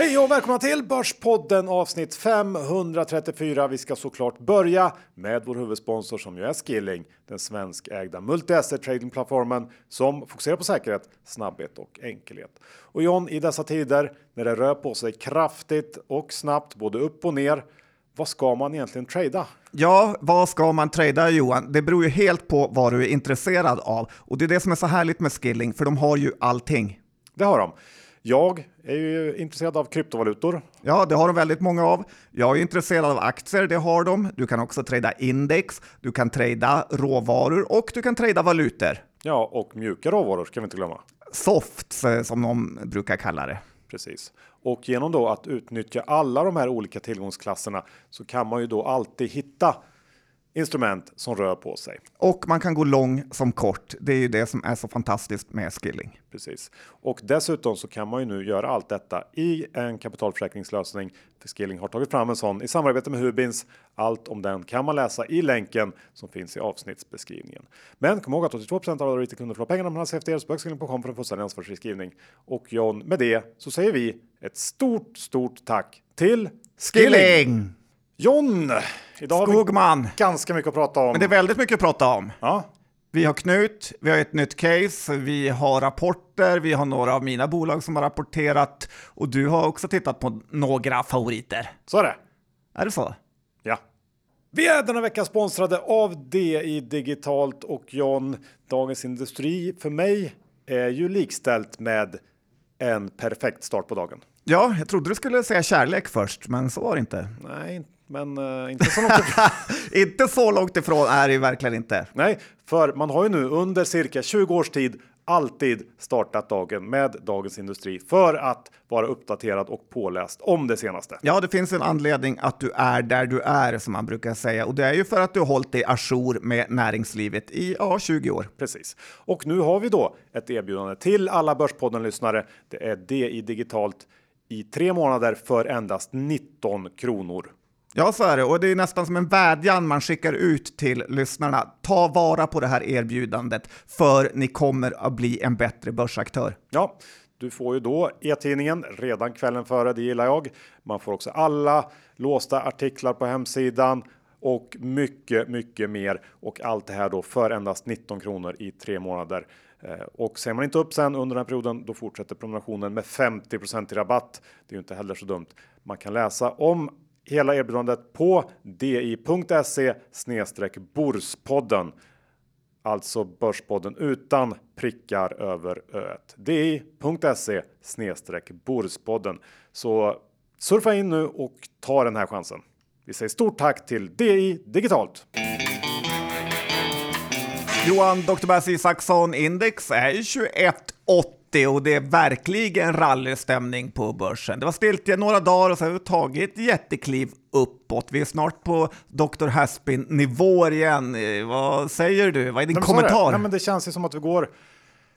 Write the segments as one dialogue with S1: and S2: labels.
S1: Hej och välkomna till Börspodden avsnitt 534. Vi ska såklart börja med vår huvudsponsor som ju är Skilling, den svenskägda multi-asset tradingplattformen som fokuserar på säkerhet, snabbhet och enkelhet. Och John, i dessa tider när det rör på sig kraftigt och snabbt både upp och ner, vad ska man egentligen trada?
S2: Ja, vad ska man trada Johan? Det beror ju helt på vad du är intresserad av och det är det som är så härligt med Skilling, för de har ju allting.
S1: Det har de. Jag är ju intresserad av kryptovalutor.
S2: Ja, det har de väldigt många av. Jag är intresserad av aktier, det har de. Du kan också trada index, du kan trada råvaror och du kan trada valutor.
S1: Ja, och mjuka råvaror ska vi inte glömma.
S2: Softs som de brukar kalla det.
S1: Precis. Och genom då att utnyttja alla de här olika tillgångsklasserna så kan man ju då alltid hitta instrument som rör på sig.
S2: Och man kan gå lång som kort. Det är ju det som är så fantastiskt med skilling.
S1: Precis. Och dessutom så kan man ju nu göra allt detta i en kapitalförsäkringslösning. För Skilling har tagit fram en sån i samarbete med Hubins. Allt om den kan man läsa i länken som finns i avsnittsbeskrivningen. Men kom ihåg att 82% av alla kunder får pengarna man har er så bögskilling.com för en fullständig ansvarsfri skrivning. Och John, med det så säger vi ett stort, stort tack till
S2: Skilling! Skilling!
S1: John!
S2: Idag Skogman.
S1: har vi ganska mycket att prata om.
S2: Men det är väldigt mycket att prata om.
S1: Ja.
S2: Vi har Knut, vi har ett nytt case, vi har rapporter, vi har några av mina bolag som har rapporterat och du har också tittat på några favoriter.
S1: Så är det.
S2: Är det så?
S1: Ja. Vi är denna vecka sponsrade av DI Digitalt och John, Dagens Industri för mig är ju likställt med en perfekt start på dagen.
S2: Ja, jag trodde du skulle säga kärlek först, men så var det inte.
S1: Nej, men uh, inte så långt ifrån.
S2: inte så långt ifrån är det ju verkligen inte.
S1: Nej, för man har ju nu under cirka 20 års tid alltid startat dagen med Dagens Industri för att vara uppdaterad och påläst om det senaste.
S2: Ja, det finns en anledning att du är där du är som man brukar säga och det är ju för att du har hållit dig ajour med näringslivet i ja, 20 år.
S1: Precis. Och nu har vi då ett erbjudande till alla Börspodden-lyssnare. Det är DI Digitalt i tre månader för endast 19 kronor.
S2: Ja, så är det. Och det är nästan som en vädjan man skickar ut till lyssnarna. Ta vara på det här erbjudandet, för ni kommer att bli en bättre börsaktör.
S1: Ja, du får ju då e-tidningen redan kvällen före, det gillar jag. Man får också alla låsta artiklar på hemsidan och mycket, mycket mer. Och allt det här då för endast 19 kronor i tre månader. Eh, och ser man inte upp sen under den här perioden, då fortsätter prenumerationen med 50 i rabatt. Det är ju inte heller så dumt. Man kan läsa om hela erbjudandet på di.se Borspodden. Alltså Börspodden utan prickar över öet. di.se Borspodden. Så surfa in nu och ta den här chansen. Vi säger stort tack till DI Digitalt.
S2: Johan Dr. Bassi Saxon Index är 2180 och det är verkligen rallystämning på börsen. Det var stiltje några dagar och så har vi tagit jättekliv uppåt. Vi är snart på Dr. Haspin nivåer igen. Eh, vad säger du? Vad är din
S1: men
S2: kommentar?
S1: Nej, men det känns ju som att vi går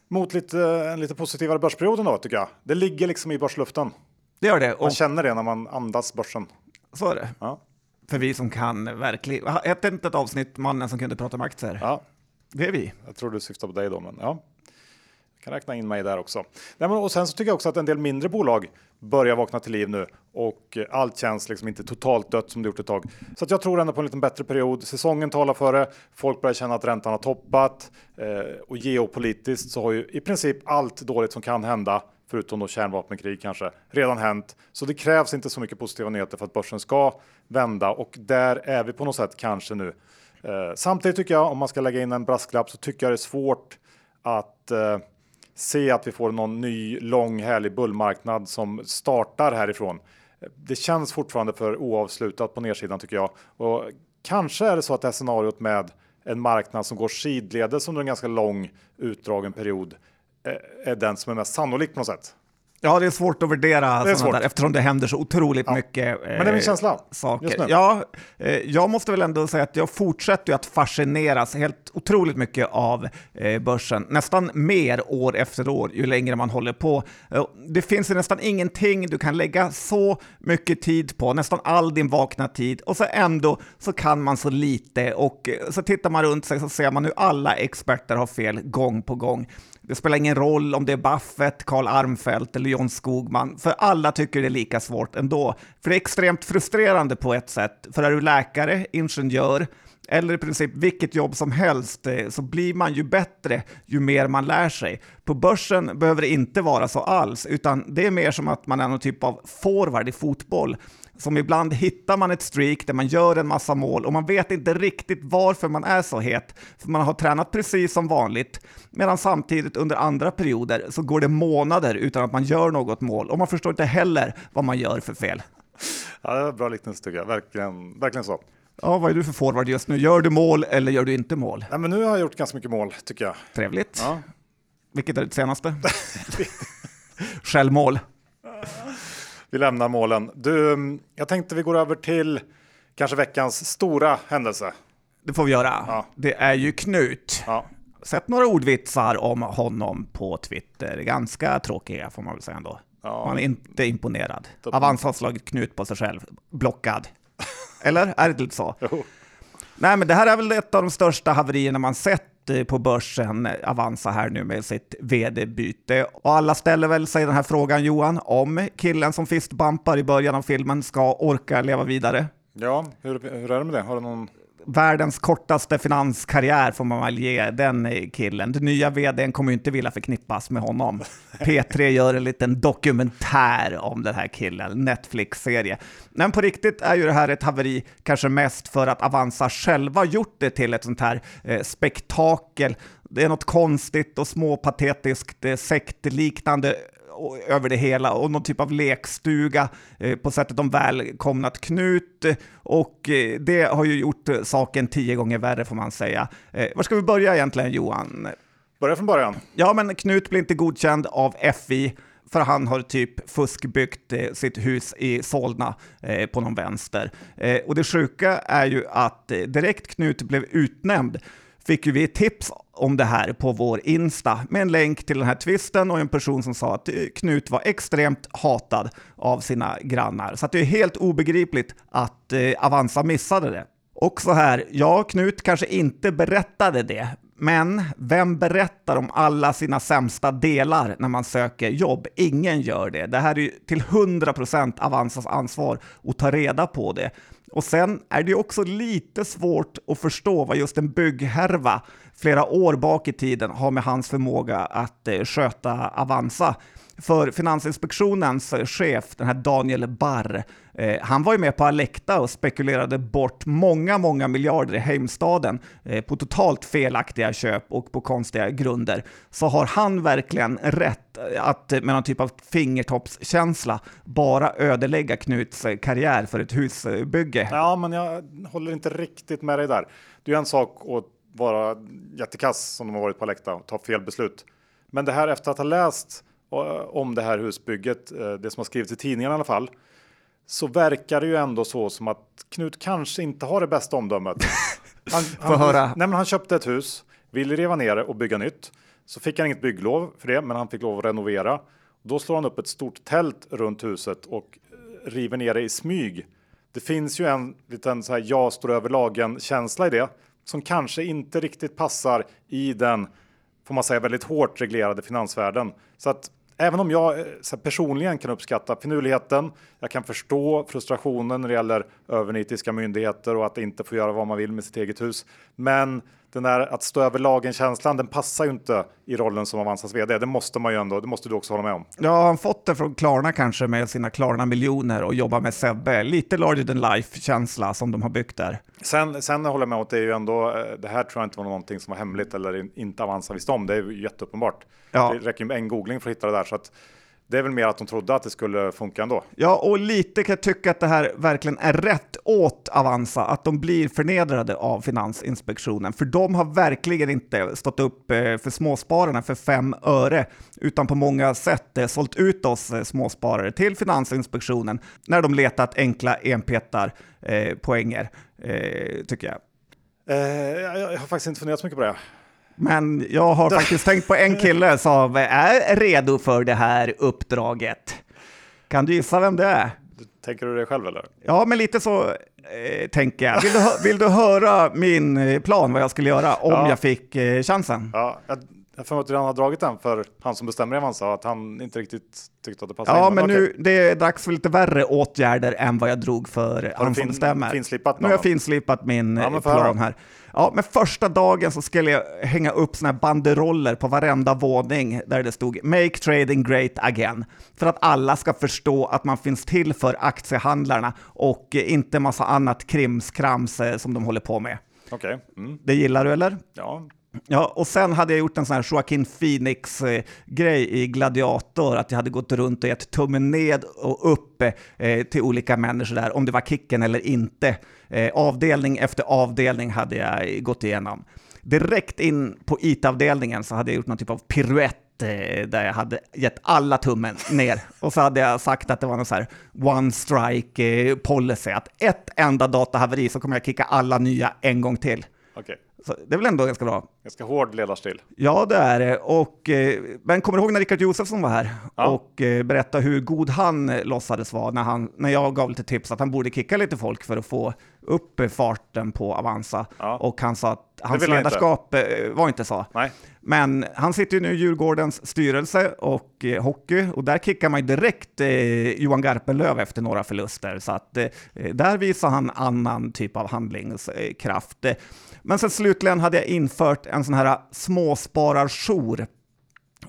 S1: mot lite, en lite positivare börsperiod ändå tycker jag. Det ligger liksom i börsluften.
S2: Det gör det.
S1: Man känner det när man andas börsen.
S2: Så är det.
S1: Ja.
S2: För vi som kan verkligen. Hette inte ett avsnitt mannen som kunde prata om aktier?
S1: Ja.
S2: Det är vi.
S1: Jag tror du syftar på dig då, men ja kan räkna in mig där också. Nej, men, och sen så tycker jag också att en del mindre bolag börjar vakna till liv nu och eh, allt känns liksom inte totalt dött som det gjort ett tag. Så att jag tror ändå på en lite bättre period. Säsongen talar för det. Folk börjar känna att räntan har toppat eh, och geopolitiskt så har ju i princip allt dåligt som kan hända förutom då kärnvapenkrig kanske, redan hänt. Så det krävs inte så mycket positiva nyheter för att börsen ska vända och där är vi på något sätt kanske nu. Eh, samtidigt tycker jag, om man ska lägga in en brasklapp, så tycker jag det är svårt att eh, se att vi får någon ny lång härlig bullmarknad som startar härifrån. Det känns fortfarande för oavslutat på nedsidan tycker jag. Och kanske är det så att det här scenariot med en marknad som går sidledes under en ganska lång utdragen period eh, är den som är mest sannolik på något sätt.
S2: Ja, det är svårt att värdera det svårt. Där, eftersom det händer så otroligt ja. mycket
S1: eh, Men det är min känsla.
S2: saker. Ja, eh, jag måste väl ändå säga att jag fortsätter att fascineras helt otroligt mycket av eh, börsen. Nästan mer år efter år ju längre man håller på. Eh, det finns nästan ingenting du kan lägga så mycket tid på, nästan all din vakna tid och så ändå så kan man så lite och eh, så tittar man runt sig så ser man hur alla experter har fel gång på gång. Det spelar ingen roll om det är Buffett, Karl Armfelt eller John Skogman, för alla tycker det är lika svårt ändå. För det är extremt frustrerande på ett sätt, för är du läkare, ingenjör, eller i princip vilket jobb som helst, eh, så blir man ju bättre ju mer man lär sig. På börsen behöver det inte vara så alls, utan det är mer som att man är någon typ av forward i fotboll. Som ibland hittar man ett streak där man gör en massa mål och man vet inte riktigt varför man är så het. För man har tränat precis som vanligt, medan samtidigt under andra perioder så går det månader utan att man gör något mål och man förstår inte heller vad man gör för fel.
S1: Ja, det var bra liknelse tycker jag, verkligen, verkligen så.
S2: Ja, vad är du för forward just nu? Gör du mål eller gör du inte mål?
S1: Nej, men nu har jag gjort ganska mycket mål tycker jag.
S2: Trevligt.
S1: Ja.
S2: Vilket är ditt senaste? Självmål.
S1: Vi lämnar målen. Du, jag tänkte vi går över till kanske veckans stora händelse.
S2: Det får vi göra.
S1: Ja.
S2: Det är ju Knut.
S1: Ja,
S2: Sett några ordvitsar om honom på Twitter. Ganska tråkiga får man väl säga ändå.
S1: Ja.
S2: Man är inte imponerad.
S1: Toppen.
S2: Avanza har slagit Knut på sig själv. Blockad. Eller? Är det lite så?
S1: jo.
S2: Nej, men det här är väl ett av de största haverierna man sett eh, på börsen, eh, Avanza här nu med sitt vd-byte. Och alla ställer väl sig den här frågan, Johan, om killen som fistbumpar i början av filmen ska orka leva vidare.
S1: ja hur, hur är det med det? Har du någon...
S2: Världens kortaste finanskarriär får man väl ge den killen. Den nya vdn kommer ju inte vilja förknippas med honom. P3 gör en liten dokumentär om den här killen, Netflix-serie. Men på riktigt är ju det här ett haveri, kanske mest för att Avanza själva gjort det till ett sånt här eh, spektakel. Det är något konstigt och småpatetiskt, eh, sektliknande och- över det hela och någon typ av lekstuga eh, på sättet de välkomnat Knut och eh, det har ju gjort eh, saken tio gånger värre får man säga. Eh, var ska vi börja egentligen Johan?
S1: Börja från början.
S2: Ja, men Knut blir inte godkänd av FI för han har typ fuskbyggt eh, sitt hus i Solna eh, på någon vänster. Eh, och det sjuka är ju att eh, direkt Knut blev utnämnd fick ju vi tips om det här på vår Insta med en länk till den här twisten och en person som sa att eh, Knut var extremt hatad av sina grannar. Så att det är helt obegripligt att eh, Avanza missade det. Och så här, ja, Knut kanske inte berättade det, men vem berättar om alla sina sämsta delar när man söker jobb? Ingen gör det. Det här är ju till 100% Avanzas ansvar att ta reda på det. Och sen är det ju också lite svårt att förstå vad just en bygghärva flera år bak i tiden har med hans förmåga att eh, sköta Avanza. För Finansinspektionens chef, den här Daniel Barr, eh, han var ju med på Alecta och spekulerade bort många, många miljarder i Heimstaden eh, på totalt felaktiga köp och på konstiga grunder. Så har han verkligen rätt eh, att eh, med någon typ av fingertoppskänsla bara ödelägga Knuts eh, karriär för ett husbygge?
S1: Ja, men jag håller inte riktigt med dig där. Det är ju en sak att vara jättekass som de har varit på Alecta och ta fel beslut. Men det här efter att ha läst eh, om det här husbygget, eh, det som har skrivits i tidningen i alla fall, så verkar det ju ändå så som att Knut kanske inte har det bästa omdömet. Han,
S2: Få höra.
S1: Nej, men han köpte ett hus, ville riva ner det och bygga nytt. Så fick han inget bygglov för det, men han fick lov att renovera. Då slår han upp ett stort tält runt huset och eh, river ner det i smyg. Det finns ju en liten så här jag står över lagen känsla i det som kanske inte riktigt passar i den, får man säga, väldigt hårt reglerade finansvärlden. Så att även om jag eh, så här, personligen kan uppskatta finurligheten, jag kan förstå frustrationen när det gäller övernitiska myndigheter och att inte få göra vad man vill med sitt eget hus. Men den där att stå över lagen-känslan, den passar ju inte i rollen som Avanzas vd. Det måste man ju ändå, det måste du också hålla med om.
S2: Ja, har han fått det från Klarna kanske med sina Klarna-miljoner och jobbar med Sebbe. Lite larger than life-känsla som de har byggt där.
S1: Sen, sen håller jag med om att det är ju ändå, eh, det här tror jag inte var någonting som var hemligt eller in- inte Avanza visste om. Det är ju jätteuppenbart.
S2: Ja.
S1: Det räcker med en googling för att hitta det där. Så att det är väl mer att de trodde att det skulle funka ändå.
S2: Ja, och lite kan jag tycka att det här verkligen är rätt åt Avanza, att de blir förnedrade av Finansinspektionen. För de har verkligen inte stått upp eh, för småspararna för fem öre, utan på många sätt eh, sålt ut oss eh, småsparare till Finansinspektionen när de letat enkla enpetar poänger, eh, tycker jag,
S1: jag har faktiskt inte funderat så mycket på det.
S2: Men jag har faktiskt tänkt på en kille som är redo för det här uppdraget. Kan du gissa vem det är?
S1: Tänker du det själv eller?
S2: Ja, men lite så eh, tänker jag. Vill du, vill du höra min eh, plan vad jag skulle göra om
S1: Ja.
S2: jag fick eh, chansen?
S1: Ja, jag jag får att du redan har dragit den för han som bestämmer i Avanza, att han inte riktigt tyckte att det passade
S2: Ja,
S1: in.
S2: men
S1: okej.
S2: nu det är dags för lite värre åtgärder än vad jag drog för han som
S1: fin-
S2: bestämmer.
S1: finslipat
S2: nu har jag finslipat min
S1: Ja,
S2: eh,
S1: men
S2: plan här. Ja, men första dagen så skulle jag hänga upp såna här banderoller på varenda våning där det stod “Make trading great again” för att alla ska förstå att man finns till för aktiehandlarna och inte massa annat krimskrams eh, som de håller på med.
S1: Okej, mm.
S2: Det gillar du eller?
S1: ja.
S2: Ja, och sen hade jag gjort en sån här Joaquin Phoenix-grej i Gladiator, att jag hade gått runt och gett tummen ned och upp eh, till olika människor där, om det var kicken eller inte. Eh, avdelning efter avdelning hade jag gått igenom. Direkt in på IT-avdelningen så hade jag gjort någon typ av piruett eh, där jag hade gett alla tummen ner. Och så hade jag sagt att det var någon så här one strike eh, policy, att ett enda datahaveri så kommer jag kicka alla nya en gång till.
S1: Okay.
S2: Så det är väl ändå ganska bra.
S1: ganska hård ledarstil.
S2: Ja, det är det. Och, eh, men kommer du ihåg när Rickard Josefsson var här
S1: Ja.
S2: och eh, berättade hur god han eh, låtsades vara när, han, när jag gav lite tips att han borde kicka lite folk för att få upp farten på Avanza.
S1: Ja.
S2: Och han sa att hans
S1: inte.
S2: ledarskap eh, var inte så.
S1: Nej,
S2: Men han sitter ju nu i Djurgårdens styrelse och eh, hockey och där kickar man ju direkt eh, Johan Garpenlöv efter några förluster. Så att eh, där visar han annan typ av handlingskraft. Men sen slutligen hade jag infört en sån här småspararjour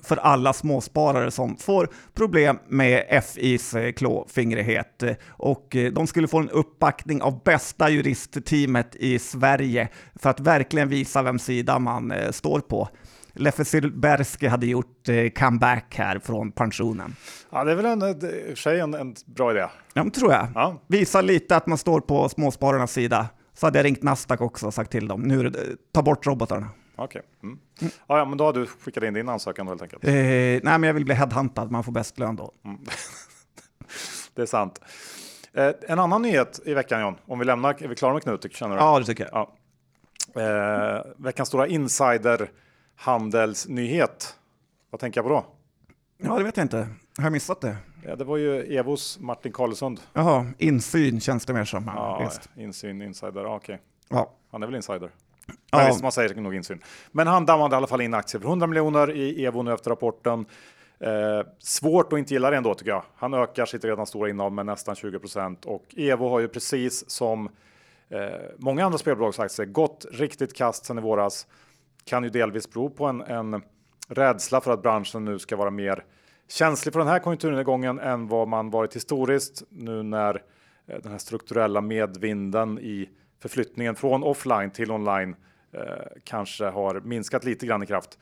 S2: för alla småsparare som får problem med FIs eh, klåfingrighet. Eh, Och eh, de skulle få en uppbackning av bästa juristteamet i Sverige för att verkligen visa vem sida man står på. Leffe Silbersky hade gjort comeback här från pensionen.
S1: ja, det är väl en, i och för sig en, en bra idé.
S2: Ja, tror jag.
S1: Ja.
S2: Visa lite att man står på småspararnas sida. Så hade jag ringt Nasdaq också och sagt till dem, nu ta bort robotarna.
S1: Okej. Mm. Ja, ja, men då har du skickat in din ansökan helt enkelt.
S2: Eh, nej, men jag vill bli headhuntad, man får bäst lön då.
S1: Det är sant. Eh, en annan nyhet i veckan John, om vi lämnar, är vi klara med Knutik känner du?
S2: Ja, det tycker jag.
S1: Ja. Eh, veckans stora insiderhandelsnyhet. Vad tänker jag på då?
S2: Ja, det vet jag inte. Har jag missat det?
S1: Ja, det var ju Evos Martin Karlsson.
S2: Jaha, insyn känns det mer som. Ja, visst.
S1: insyn, insider. Ja, okej.
S2: Ja.
S1: Han är väl insider?
S2: Ja.
S1: Nej, visst, man säger nog insyn. Men han dammade i alla fall in aktier för 100 miljoner i Evo nu efter rapporten. Eh, svårt att inte gilla det ändå tycker jag. Han ökar sitt redan stora innehav med nästan 20 procent och Evo har ju precis som eh, många andra spelbolagsaktier gått riktigt kast sedan i våras. Kan ju delvis bero på en, en rädsla för att branschen nu ska vara mer känslig för den här konjunkturnedgången än vad man varit historiskt nu när eh, den här strukturella medvinden i förflyttningen från offline till online eh, kanske har minskat lite grann i kraft.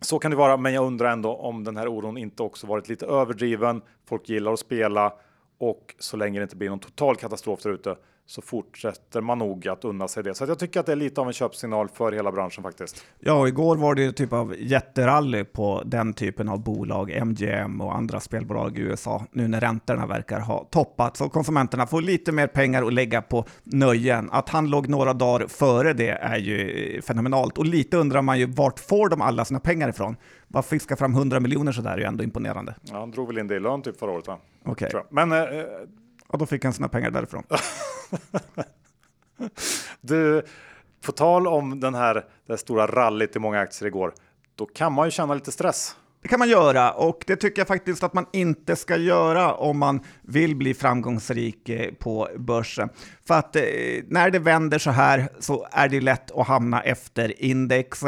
S1: Så kan det vara, men jag undrar ändå om den här oron inte också varit lite överdriven. Folk gillar att spela och så länge det inte blir någon total katastrof där ute så fortsätter man nog att unna sig det. Så jag tycker att det är lite av en köpsignal för hela branschen faktiskt.
S2: ja, och igår var det ju typ av jätterally på den typen av bolag, MGM och andra spelbolag i USA, nu när räntorna verkar ha toppat. Så konsumenterna får lite mer pengar att lägga på nöjen. Att han låg några dagar före det är ju fenomenalt. Och lite undrar man ju, vart får de alla sina pengar ifrån? Bara fiska fram 100 miljoner sådär är ju ändå imponerande.
S1: Ja, han drog väl in det i lön typ förra året va?
S2: Okej,
S1: jag. Men eh,
S2: och då fick han sina pengar därifrån.
S1: du, på tal om den här, det stora rallyt i många aktier igår, då kan man ju känna lite stress.
S2: Det kan man göra och det tycker jag faktiskt att man inte ska göra om man vill bli framgångsrik eh, på börsen. För att eh, när det vänder så här så är det lätt att hamna efter index.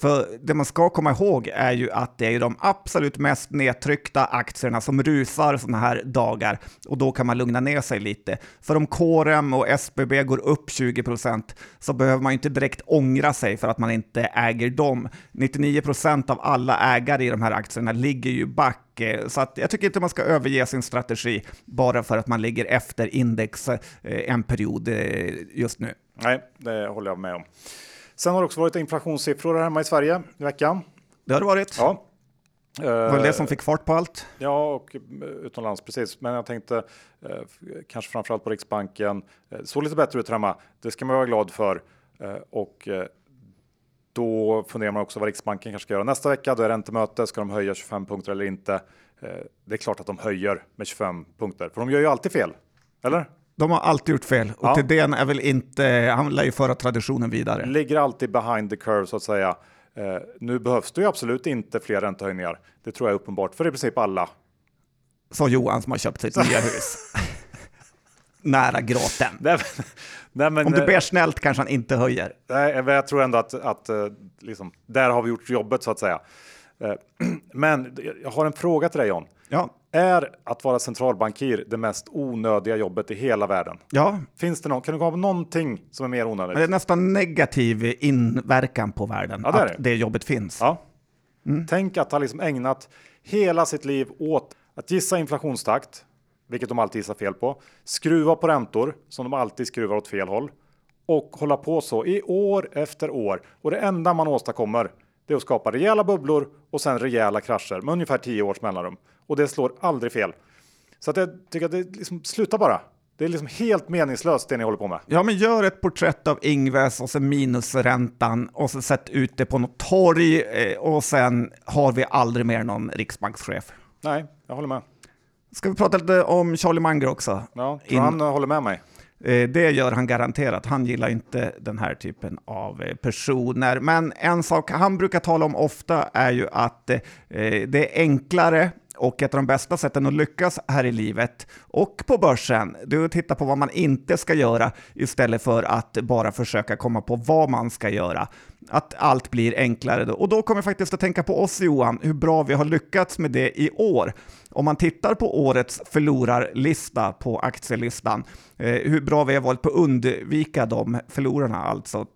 S2: För det man ska komma ihåg är ju att det är de absolut mest nedtryckta aktierna som rusar sådana här dagar och då kan man lugna ner sig lite. För om KRM och SBB går upp 20% så behöver man ju inte direkt ångra sig för att man inte äger dem. 99% av alla ägare i de här aktierna ligger ju back eh, så att jag tycker inte man ska överge sin strategi bara för att man ligger efter index eh, en period eh, just nu.
S1: Nej, det håller jag med om. Sen har det också varit inflationssiffror här hemma i Sverige i veckan.
S2: Det har det varit.
S1: Ja.
S2: Det var det som fick fart på allt.
S1: Ja, och utomlands precis. Men jag tänkte kanske framförallt på Riksbanken. Såg lite bättre ut hemma. Det ska man vara glad för. Och då funderar man också vad Riksbanken kanske ska göra nästa vecka. Då är räntemöte. Ska de höja 25 punkter eller inte? Eh, det är klart att de höjer med 25 punkter, för de gör ju alltid fel. Eller?
S2: De har alltid gjort fel och
S1: Ja.
S2: den är väl inte, han lär ju föra traditionen vidare.
S1: Ligger alltid behind the curve så att säga. Eh, nu behövs det ju absolut inte fler räntehöjningar. Det tror jag är uppenbart för i princip alla.
S2: Så Johan som har köpt sitt nya hus. Nära gråten.
S1: Nej, men,
S2: Om du
S1: eh,
S2: ber snällt kanske han inte höjer.
S1: Nej, men jag tror ändå att, att eh, liksom, där har vi gjort jobbet så att säga. Eh, Men jag har en fråga till dig John.
S2: Ja,
S1: Är att vara centralbankir det mest onödiga jobbet i hela världen?
S2: ja
S1: Finns det någon, kan du komma på någonting som är mer onödigt?
S2: det är nästan negativ inverkan på världen
S1: Ja, det
S2: att
S1: det.
S2: jobbet finns.
S1: Ja. Tänk att ha liksom ägnat hela sitt liv åt att gissa inflationstakt, vilket de alltid gissar fel på, skruva på räntor som de alltid skruvar åt fel håll och hålla på så i år efter år. Och det enda man åstadkommer det är att skapa rejäla bubblor och sen rejäla krascher med ungefär 10 års mellanrum. Och det slår aldrig fel. Så att jag tycker att det liksom, sluta bara. Det är liksom helt meningslöst det ni håller på med.
S2: Ja, men gör ett porträtt av Ingves och så minusräntan och så sätt ut det på något torg eh, och sen har vi aldrig mer någon riksbankschef.
S1: Nej, jag håller med.
S2: Ska vi prata lite om Charlie Munger också?
S1: Ja, tror
S2: In-
S1: han håller med mig.
S2: Eh, Det gör han garanterat. Han gillar inte den här typen av eh, personer. Men en sak han brukar tala om ofta är ju att eh, det är enklare och ett av de bästa sätten att lyckas här i livet och på börsen, det är att titta på vad man inte ska göra istället för att bara försöka komma på vad man ska göra. Att allt blir enklare då. Och då kommer jag faktiskt att tänka på oss Johan, hur bra vi har lyckats med det i år. Om man tittar på årets förlorarlista på aktielistan, eh, hur bra vi har varit på att undvika de förlorarna alltså.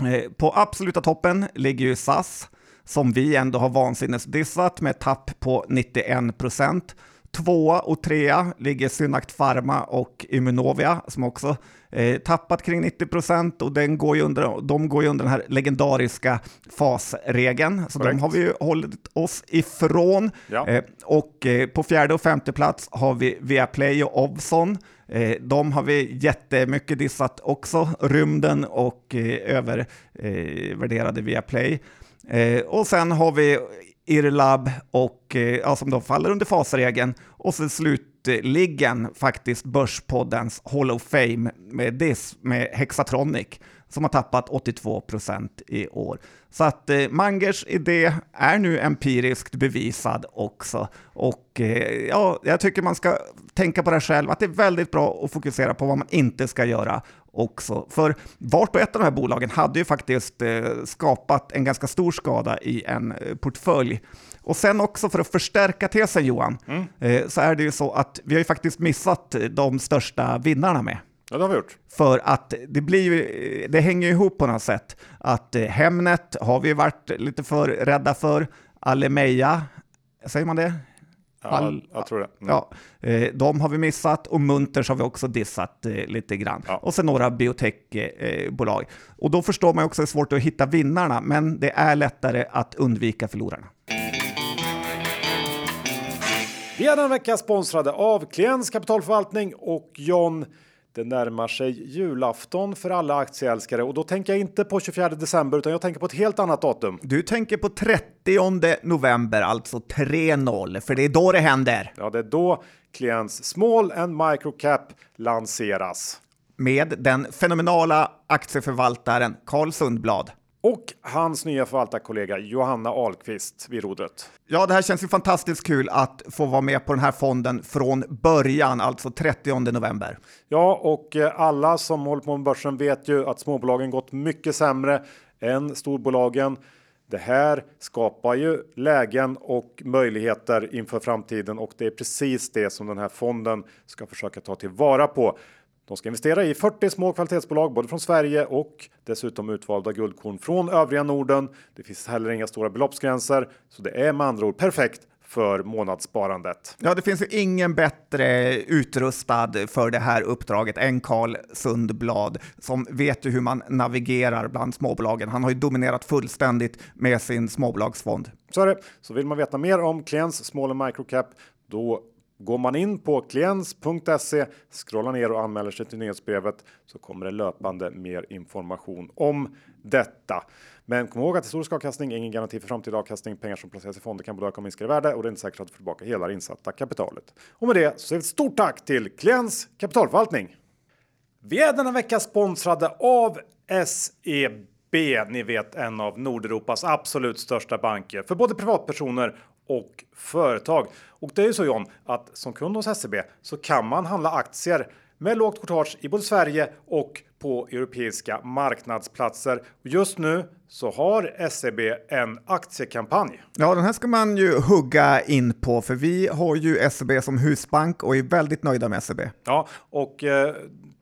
S2: Eh, På absoluta toppen ligger ju SAS, som vi ändå har vansinnesdissat med tapp på 91 procent. Tvåa och trea ligger Synact Pharma och Immunovia som också eh, tappat kring 90 procent och den går ju under, de går ju under den här legendariska fasregeln. Så
S1: Korrekt.
S2: de har vi ju hållit oss ifrån.
S1: Ja.
S2: Eh, och eh, på fjärde och femte plats har vi Viaplay och Ovzon. Eh, de har vi jättemycket dissat också, rymden och eh, övervärderade Viaplay. Eh, och sen har vi Irlab och eh, ja, som då faller under fasregeln och så slutligen faktiskt Börspoddens Hall of Fame med diss med Hexatronic som har tappat 82 procent i år. Så att eh, Mangers idé är nu empiriskt bevisad också. Och eh, ja, jag tycker man ska tänka på det själv, att det är väldigt bra att fokusera på vad man inte ska göra också. För vart och ett av de här bolagen hade ju faktiskt eh, skapat en ganska stor skada i en eh, portfölj. Och sen också för att förstärka tesen Johan, eh, så är det ju så att vi har ju faktiskt missat de största vinnarna med.
S1: Ja, det har vi gjort.
S2: För att det blir ju, det hänger ju ihop på något sätt. Att Hemnet har vi varit lite för rädda för. Allemeja, säger man det?
S1: Ja,
S2: All-
S1: jag tror det. Mm.
S2: Ja, eh, de har vi missat och Munters har vi också dissat eh, lite grann.
S1: Ja.
S2: Och sen några biotechbolag. Och då förstår man också att det är svårt att hitta vinnarna, men det är lättare att undvika förlorarna.
S1: Vi är den vecka sponsrade av Klients kapitalförvaltning och John. Det närmar sig julafton för alla aktieälskare och då tänker jag inte på 24 december utan jag tänker på ett helt annat datum.
S2: Du tänker på 30 november, alltså 3-0, för det är då det händer.
S1: Ja, det är då Klients Small and Micro Cap lanseras.
S2: Med den fenomenala aktieförvaltaren Carl Sundblad.
S1: Och hans nya förvaltarkollega Johanna Ahlqvist vid rodret.
S2: Ja, det här känns ju fantastiskt kul att få vara med på den här fonden från början, alltså 30 november.
S1: Ja, och eh, alla som håller på med börsen vet ju att småbolagen gått mycket sämre än storbolagen. Det här skapar ju lägen och möjligheter inför framtiden och det är precis det som den här fonden ska försöka ta tillvara på. De ska investera i 40 små kvalitetsbolag, både från Sverige och dessutom utvalda guldkorn från övriga Norden. Det finns heller inga stora beloppsgränser, så det är med andra ord perfekt för månadssparandet.
S2: Ja, det finns ju ingen bättre utrustad för det här uppdraget än Carl Sundblad som vet ju hur man navigerar bland småbolagen. Han har ju dominerat fullständigt med sin småbolagsfond.
S1: Så är det. Så vill man veta mer om Klients Small and Microcap, då går man in på kliens.se, scrollar ner och anmäler sig till nyhetsbrevet så kommer det löpande mer information om detta. Men kom ihåg att historisk avkastning är ingen garanti för framtida avkastning. Pengar som placeras i fonder kan både öka och minska i värde och det är inte säkert att du får tillbaka hela det insatta kapitalet. Och med det så säger vi ett stort tack till Kliens kapitalförvaltning. Vi är denna vecka sponsrade av SEB. ni vet en av Nordeuropas absolut största banker för både privatpersoner och företag. Och det är ju så John att som kund hos SEB så kan man handla aktier med lågt courtage i både Sverige och på europeiska marknadsplatser. Just nu så har SEB en aktiekampanj.
S2: Ja, den här ska man ju hugga in på för vi har ju SEB som husbank och är väldigt nöjda med SEB.
S1: Ja, och eh,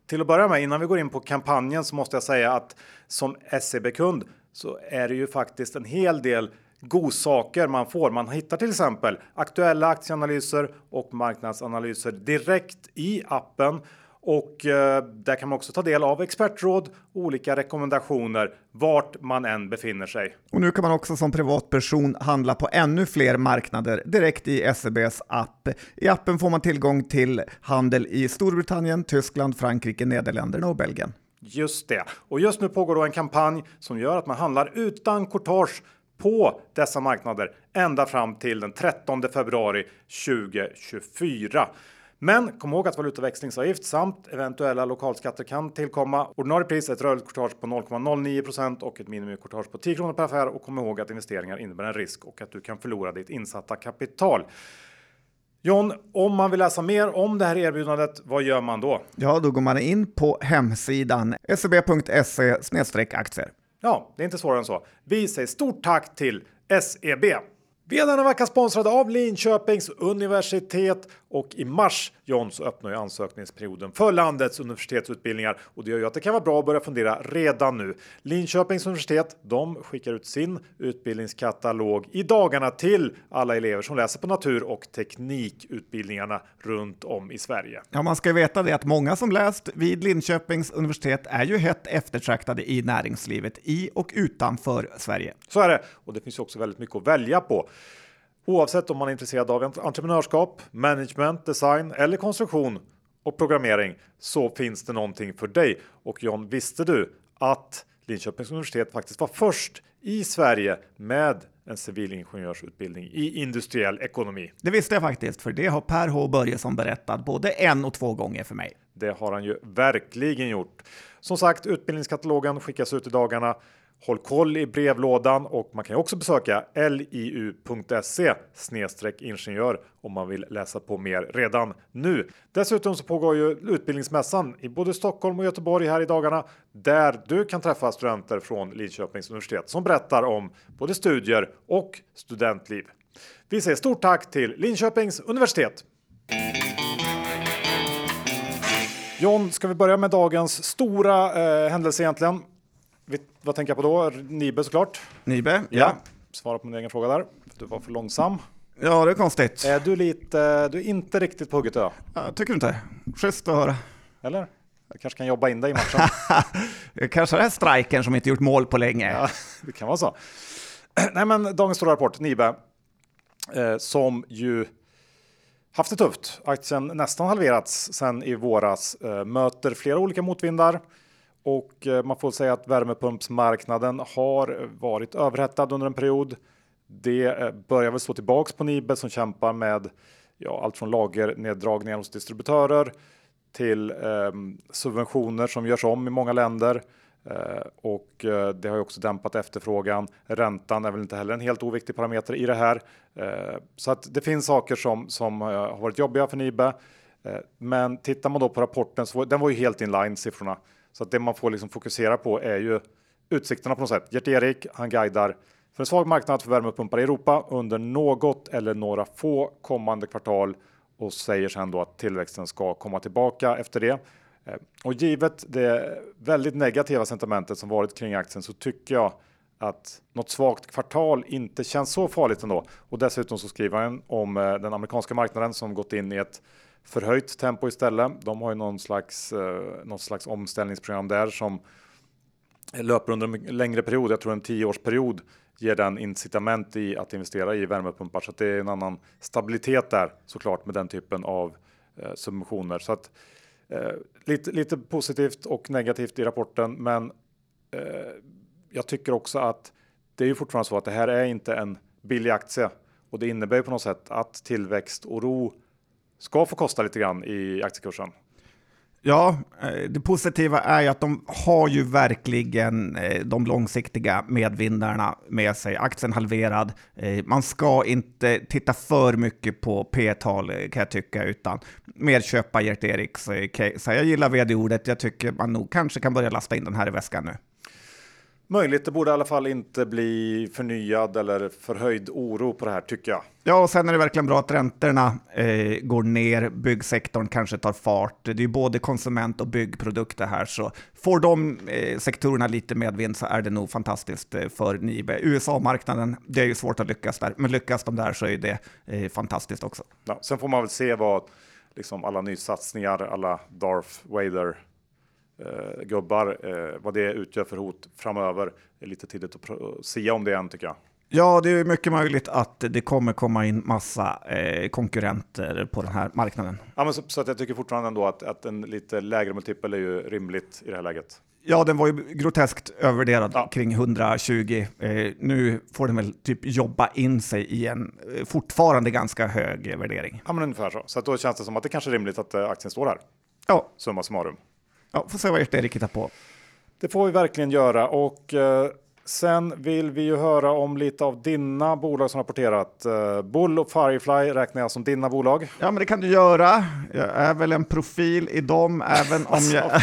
S1: till att börja med innan vi går in på kampanjen så måste jag säga att som SEB-kund så är det ju faktiskt en hel del godsaker man får. Man hittar till exempel aktuella aktieanalyser och marknadsanalyser direkt i appen och eh, där kan man också ta del av expertråd och olika rekommendationer vart man än befinner sig.
S2: Och nu kan man också som privatperson handla på ännu fler marknader direkt i SEBs app. I appen får man tillgång till handel i Storbritannien, Tyskland, Frankrike, Nederländerna och Belgien.
S1: Just det. Och just nu pågår då en kampanj som gör att man handlar utan courtage på dessa marknader ända fram till den 13 februari 2024. Men kom ihåg att valutaväxlingsavgift samt eventuella lokalskatter kan tillkomma. Ordinarie pris är ett rörligt courtage på 0,09% och ett minimicourtage på 10 kronor per affär. Och kom ihåg att investeringar innebär en risk och att du kan förlora ditt insatta kapital. John, om man vill läsa mer om det här erbjudandet, vad gör man då?
S2: Ja, då går man in på hemsidan seb.se e aktier.
S1: Ja, det är inte svårare än så. Vi säger stort tack till SEB. Vi är denna vecka sponsrade av Linköpings universitet och i mars John så öppnar ju ansökningsperioden för landets universitetsutbildningar och det gör ju att det kan vara bra att börja fundera redan nu. Linköpings universitet, de skickar ut sin utbildningskatalog i dagarna till alla elever som läser på natur och teknikutbildningarna runt om i Sverige.
S2: Ja, man ska veta det att många som läst vid Linköpings universitet är ju hett eftertraktade i näringslivet i och utanför Sverige.
S1: Så är det och det finns också väldigt mycket att välja på. Oavsett om man är intresserad av entreprenörskap, management, design eller konstruktion och programmering så finns det någonting för dig. Och John, visste du att Linköpings universitet faktiskt var först i Sverige med en civilingenjörsutbildning i industriell ekonomi.
S2: Det visste jag faktiskt, för det har Per H Börjesson berättat både en och två gånger för mig.
S1: Det har han ju verkligen gjort. Som sagt, utbildningskatalogen skickas ut i dagarna. Håll koll i brevlådan och man kan också besöka liu.se ingenjör om man vill läsa på mer redan nu. Dessutom så pågår ju utbildningsmässan i både Stockholm och Göteborg här i dagarna där du kan träffa studenter från Linköpings universitet som berättar om både studier och studentliv. Vi säger stort tack till Linköpings universitet. John, ska vi börja med dagens stora eh, händelse egentligen? Vad tänker jag på då? Nibe såklart.
S2: Nibe, ja.
S1: ja. Svara på min egen fråga där. Du var för långsam.
S2: Ja, det är konstigt.
S1: Är du lite, du är inte riktigt på hugget idag?
S2: Ja, tycker du inte? Schysst att höra.
S1: Eller? Jag kanske kan jobba in dig i matchen.
S2: kanske det är striken som inte gjort mål på länge.
S1: Ja, det kan vara så. Nej, men dagens stora rapport, Nibe, eh, som ju haft det tufft. Aktien nästan halverats sedan i våras, eh, möter flera olika motvindar. Och eh, man får säga att värmepumpsmarknaden har varit överhettad under en period. Det eh, börjar väl slå tillbaks på Nibe som kämpar med ja, allt från lagerneddragningar hos distributörer till eh, subventioner som görs om i många länder. Eh, och eh, det har ju också dämpat efterfrågan. Räntan är väl inte heller en helt oviktig parameter i det här. Eh, så att det finns saker som, som eh, har varit jobbiga för Nibe. men tittar man då på rapporten så den var ju helt inline siffrorna. Så att det man får liksom fokusera på är ju utsikterna på något sätt. Gert-Erik, han guidar för en svag marknad för värmepumpar i Europa under något eller några få kommande kvartal och säger sen då att tillväxten ska komma tillbaka efter det. Eh, och givet det väldigt negativa sentimentet som varit kring aktien så tycker jag att något svagt kvartal inte känns så farligt ändå. Och dessutom så skriver han om eh, den amerikanska marknaden som gått in i ett förhöjt tempo istället. De har ju någon slags, eh, slags omställningsprogram där som löper under en längre period. Jag tror en tioårsperiod ger den incitament i att investera i värmepumpar så att det är en annan stabilitet där såklart med den typen av eh, subventioner. Så att eh, lite, lite positivt och negativt i rapporten, men eh, jag tycker också att det är ju fortfarande så att det här är inte en billig aktie och det innebär ju på något sätt att tillväxt och ro ska få kosta lite grann i aktiekursen.
S2: Ja, eh, det positiva är ju att de har ju verkligen eh, de långsiktiga medvindarna med sig. Aktien halverad. Eh, man ska inte titta för mycket på P-tal kan jag tycka, utan mer köpa Gert Eriks case. Jag gillar vd-ordet. Jag tycker man nog kanske kan börja lasta in den här i väskan nu.
S1: Möjligt, det borde i alla fall inte bli förnyad eller förhöjd oro på det här tycker jag.
S2: Ja, och sen är det verkligen bra att räntorna eh, går ner, byggsektorn kanske tar fart. Det är ju både konsument och byggprodukter här, så får de eh, sektorerna lite medvind så är det nog fantastiskt eh, för Nibe. USA-marknaden, det är ju svårt att lyckas där, men lyckas de där så är det eh, fantastiskt också.
S1: Ja, sen får man väl se vad liksom alla nysatsningar, alla Darth Vader eh, gubbar, eh, vad det utgör för hot framöver. Det är lite tidigt att säga om det än tycker jag.
S2: Ja, det är mycket möjligt att det kommer komma in massa eh, konkurrenter på den här marknaden.
S1: Ja, men så, så, att jag tycker fortfarande ändå att, att en lite lägre multipel är ju rimligt i det här läget.
S2: Ja, den var ju groteskt övervärderad ja. kring 120. Eh, nu får den väl typ jobba in sig i en eh, fortfarande ganska hög värdering.
S1: Ja, men ungefär så. Så att då känns det som att det kanske är rimligt att eh, aktien står här.
S2: Ja.
S1: Summa summarum.
S2: Ja, får se vad Erik hittar på.
S1: Det får vi verkligen göra och eh, sen vill vi ju höra om lite av dina bolag som rapporterat. Eh, Bull och Firefly räknar jag som dina bolag.
S2: Ja, men det kan du göra. Jag är väl en profil i dem, även om jag...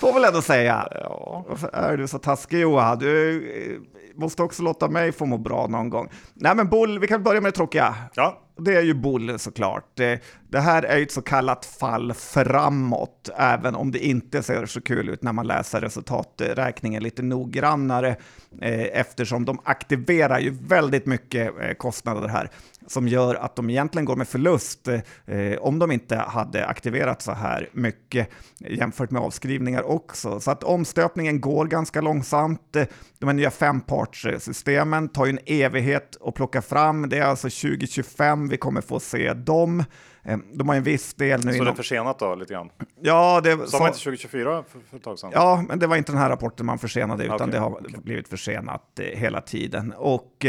S2: Får väl ändå säga. Ja. Varför är du så taskig Johan? Du eh, måste också låta mig få må bra någon gång. Nej men Bull, vi kan börja med det tråkiga.
S1: Ja.
S2: Det är ju Bull såklart. Det, det här är ju ett så kallat fall framåt, även om det inte ser så kul ut när man läser resultaträkningen lite noggrannare, eh, eftersom de aktiverar ju väldigt mycket eh, kostnader här som gör att de egentligen går med förlust eh, om de inte hade aktiverat så här mycket jämfört med avskrivningar också. Så att omstöpningen går ganska långsamt. De här nya fempartssystemen tar ju en evighet att plocka fram. Det är alltså 2025 vi kommer få se dem. Eh, de har en viss del nu.
S1: Så inom... det är försenat då lite grann?
S2: Ja, det
S1: sa man inte 2024 för, för ett tag sedan?
S2: Ja, men det var inte den här rapporten man försenade, utan
S1: okay,
S2: det har
S1: okay.
S2: blivit försenat eh, hela tiden. Och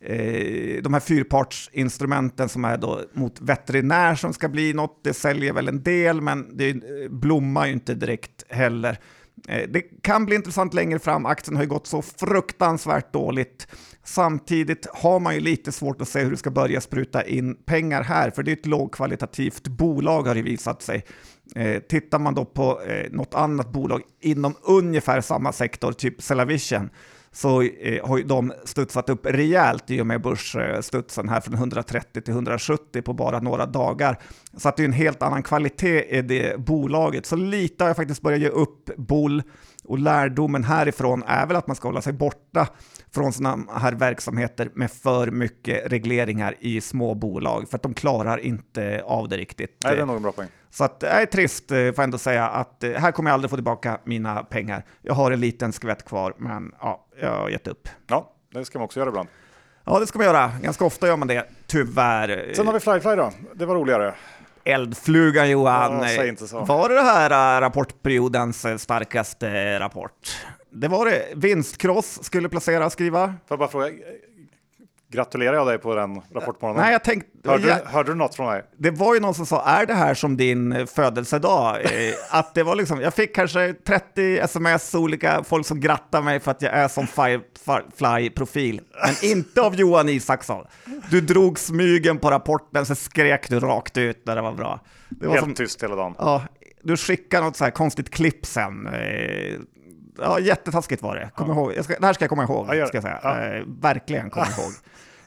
S2: eh, de här fyrpartsinstrumenten som är då mot veterinär som ska bli något, det säljer väl en del, men det eh, blommar ju inte direkt heller. Eh, det kan bli intressant längre fram, aktien har ju gått så fruktansvärt dåligt. Samtidigt har man ju lite svårt att se hur det ska börja spruta in pengar här, för det är ett lågkvalitativt bolag har det visat sig. Eh, tittar man då på eh, något annat bolag inom ungefär samma sektor, typ Cellavision, så eh, har ju de studsat upp rejält i och med börsstudsen här från 130 till 170 på bara några dagar. Så att det är en helt annan kvalitet i det bolaget. Så lite har jag faktiskt börjat ge upp Bull och lärdomen härifrån är väl att man ska hålla sig borta från sådana här verksamheter med för mycket regleringar i små bolag, för att de klarar inte av det riktigt.
S1: Nej, det är nog en bra poäng.
S2: Så att, det är trist, eh, får jag ändå säga, att eh, här kommer jag aldrig få tillbaka mina pengar. Jag har en liten skvätt kvar, men ja, jag har gett upp.
S1: Ja, det ska man också göra ibland.
S2: Ja, det ska man göra. Ganska ofta gör man det, tyvärr.
S1: Sen har vi Flyfly då. Det var roligare.
S2: Eldflugan Johan.
S1: Ja, säg inte så.
S2: Var det det här äh, rapportperiodens äh, starkaste rapport? Det var det. Vinstkross skulle placera, skriva.
S1: Får jag bara fråga, Gratulerar jag dig på den rapportmorgonen?
S2: Nej, jag tänkte...
S1: Hörde,
S2: jag,
S1: hörde, du något från mig?
S2: Det var ju någon som sa, är det här som din eh, födelsedag? Eh, att det var liksom, jag fick kanske 30 sms, olika folk som grattar mig för att jag är som Firefly-profil. Men inte av Johan Isaksson. Du drog smygen på rapporten, så skrek du rakt ut när det var bra. Det var
S1: Helt
S2: som,
S1: tyst hela dagen.
S2: Ja, du skickade något så här konstigt klipp sen. Eh, ja, jättetaskigt var det. Kom ja. ihåg. Ska, det här ska jag komma ihåg, ska jag säga. Ja. Eh, verkligen komma ihåg.